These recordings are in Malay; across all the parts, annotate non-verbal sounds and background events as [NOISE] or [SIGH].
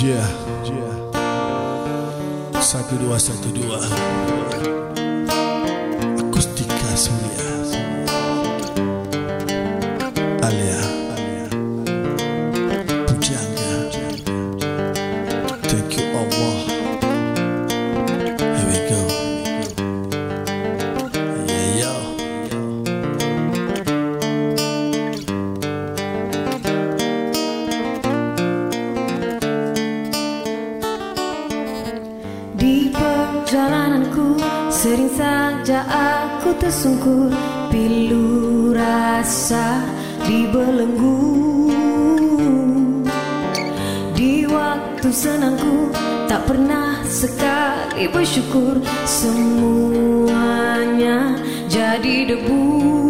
Jia. Satu dua satu dua. Akustika Surya. Rasa dibelenggu Di waktu senangku tak pernah sekali bersyukur. Semuanya jadi debu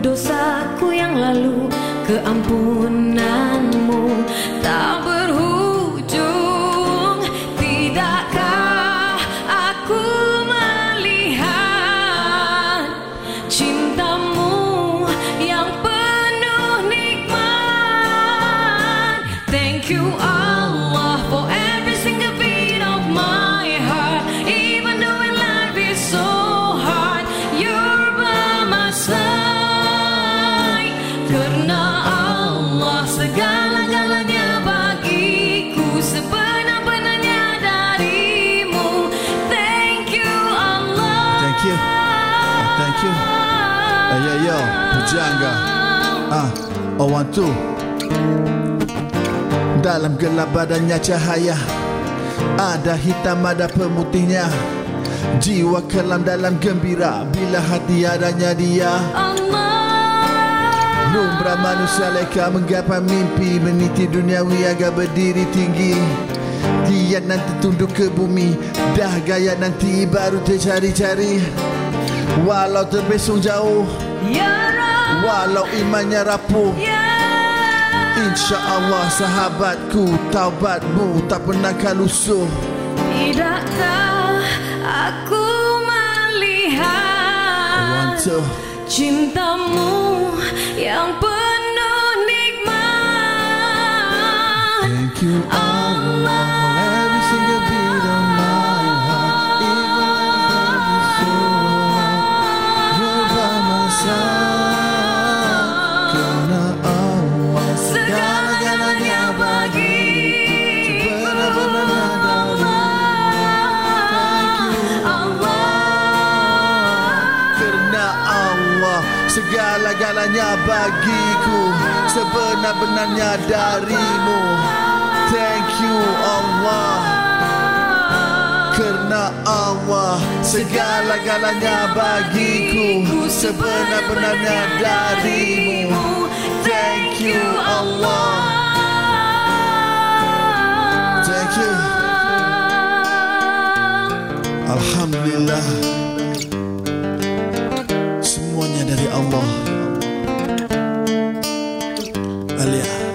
dosaku yang lalu. Keampunanmu Pujangga. Ah, oh one two. Dalam gelap badannya cahaya. Ada hitam ada pemutihnya. Jiwa kelam dalam gembira. Bila hati adanya dia. Lumrah manusia leka menggapai mimpi Meniti duniawi agar berdiri tinggi. Dia nanti tunduk ke bumi. Dah gaya nanti baru tercari-cari. Walau terbesung jauh. Ya Rab Walau imannya rapuh Ya Insya Allah sahabatku Taubatmu tak pernah kalusuh. Tidakkah aku melihat cintamu yang penuh segala-galanya bagiku Sebenar-benarnya darimu. Thank you Allah. Karena Allah segala-galanya bagiku Sebenar-benarnya darimu. Thank you Allah. Thank you. Alhamdulillah. Semuanya dari Allah Alia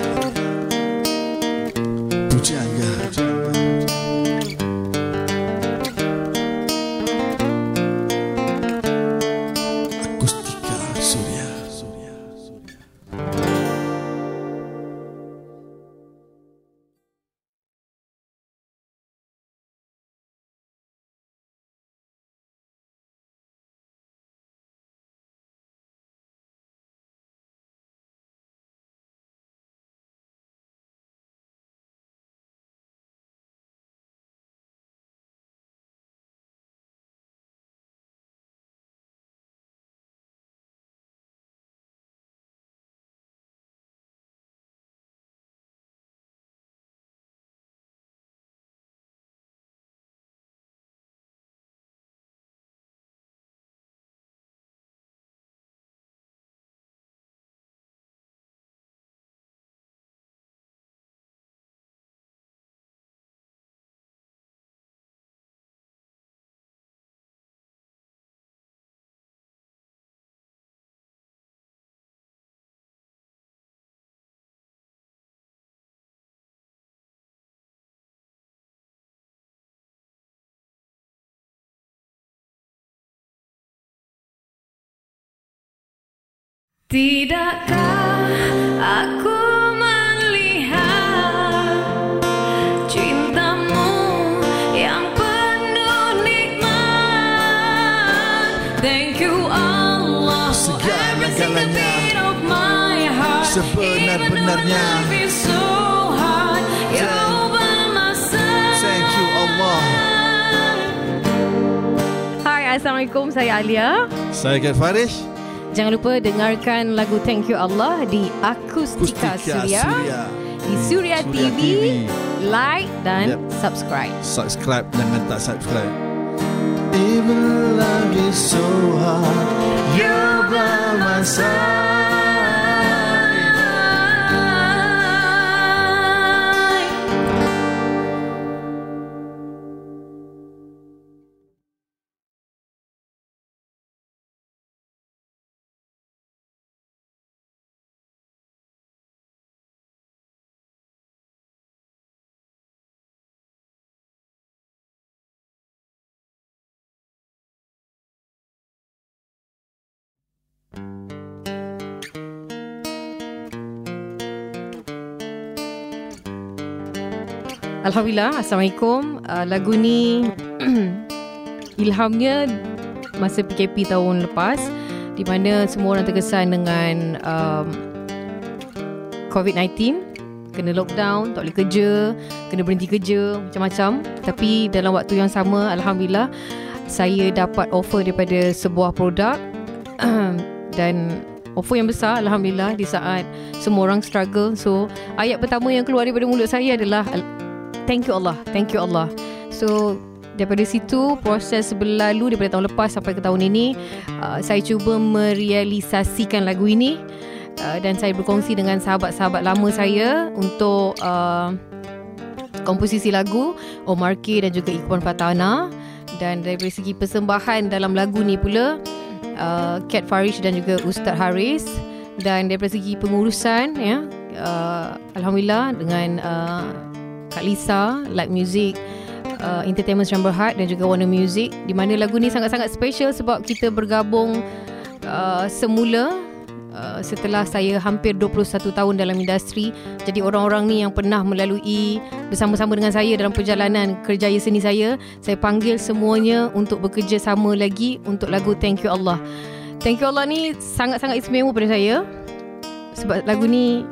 Tidakkah aku melihat cintamu yang penuh nikmat Thank you Allah for every single Segala-galanya. beat of my heart Sebenar-benarnya. So Thank you Allah Hai, Assalamualaikum. Saya Alia. Saya Kat Farish Jangan lupa dengarkan lagu Thank You Allah di Akustika, Kustika Suria, Suria di Suria, Suria TV, TV. like dan Yep. subscribe. Subscribe Jangan tak subscribe Even love is so hard You're by my side Alhamdulillah, Assalamualaikum. Uh, lagu ni [CLEARS THROAT] ilhamnya masa PKP tahun lepas di mana semua orang terkesan dengan um, COVID-19 kena lockdown, tak boleh kerja, kena berhenti kerja, macam-macam. Tapi dalam waktu yang sama, Alhamdulillah, saya dapat offer daripada sebuah produk [CLEARS THROAT] dan offer yang besar Alhamdulillah di saat semua orang struggle. So, ayat pertama yang keluar daripada mulut saya adalah Thank you Allah, thank you Allah. So, daripada situ proses berlalu daripada tahun lepas sampai ke tahun ini uh, saya cuba merealisasikan lagu ini uh, dan saya berkongsi dengan sahabat-sahabat lama saya untuk uh, komposisi lagu Omar K dan juga Ikhwan Fatana dan dari segi persembahan dalam lagu ni pula uh, Kat Farish dan juga Ustaz Haris dan daripada segi pengurusan ya uh, alhamdulillah dengan uh, Kak Lisa Light Music uh, Entertainment Seram Berhad dan juga Warner Music di mana lagu ni sangat-sangat special sebab kita bergabung uh, semula uh, setelah saya hampir 21 tahun dalam industri. Jadi orang-orang ni yang pernah melalui bersama-sama dengan saya dalam perjalanan kerjaya seni saya saya panggil semuanya untuk bekerja sama lagi untuk lagu Thank You Allah. Thank You Allah ni sangat-sangat istimewa pada saya sebab lagu ni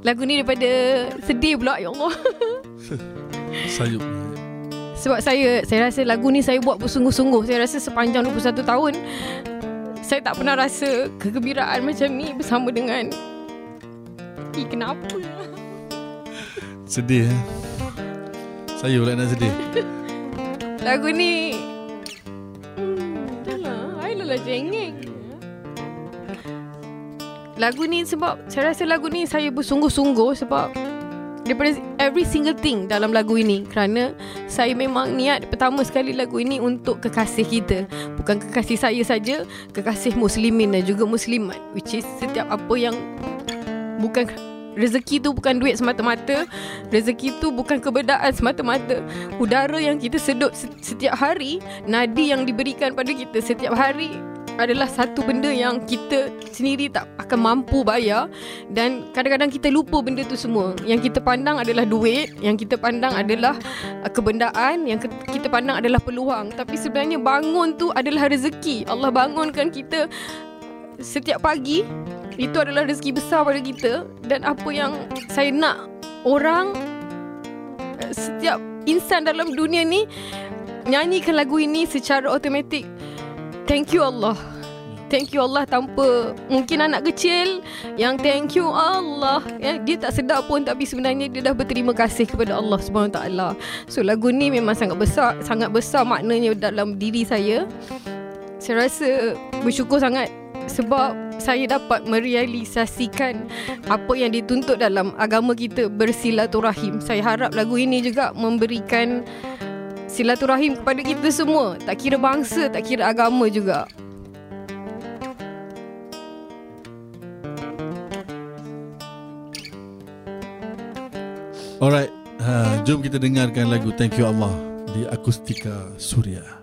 Lagu ni daripada sedih pula ya Allah. [LAUGHS] Sayup Sebab saya saya rasa lagu ni saya buat bersungguh-sungguh. Saya rasa sepanjang 21 tahun saya tak pernah rasa kegembiraan macam ni bersama dengan Eh kenapa? Sedih eh Sayup lah nak sedih Lagu ni Lagu ni sebab Saya rasa lagu ni Saya bersungguh-sungguh Sebab Daripada every single thing Dalam lagu ini. Kerana Saya memang niat Pertama sekali lagu ini Untuk kekasih kita. Bukan kekasih saya saja Kekasih muslimin Dan juga muslimat. Which is setiap apa yang Bukan Rezeki tu bukan duit semata-mata. Rezeki tu bukan kebedaan semata-mata. Udara yang kita sedut se- setiap hari Nadi yang diberikan pada kita setiap hari Adalah satu benda yang kita sendiri tak akan mampu bayar. Dan kadang-kadang kita lupa benda tu semua. Yang kita pandang adalah duit Yang kita pandang adalah uh, kebendaan Yang kita pandang adalah peluang. Tapi sebenarnya bangun tu adalah rezeki. Allah bangunkan kita setiap pagi. Itu adalah rezeki besar pada kita. Dan apa yang saya nak orang eh, setiap insan dalam dunia ni nyanyikan lagu ini secara automatik thank you Allah Thank you Allah tanpa mungkin anak kecil yang thank you Allah ya dia tak sedar pun tapi sebenarnya dia dah berterima kasih kepada Allah taala. So lagu ni memang sangat besar sangat besar maknanya dalam diri saya. Saya rasa bersyukur sangat sebab saya dapat merealisasikan apa yang dituntut dalam agama kita bersilaturahim. Saya harap lagu ini juga memberikan silaturahim kepada kita semua. Tak kira bangsa, tak kira agama juga. Alright ha, Jom kita dengarkan lagu Thank You Allah Di Akustika Suria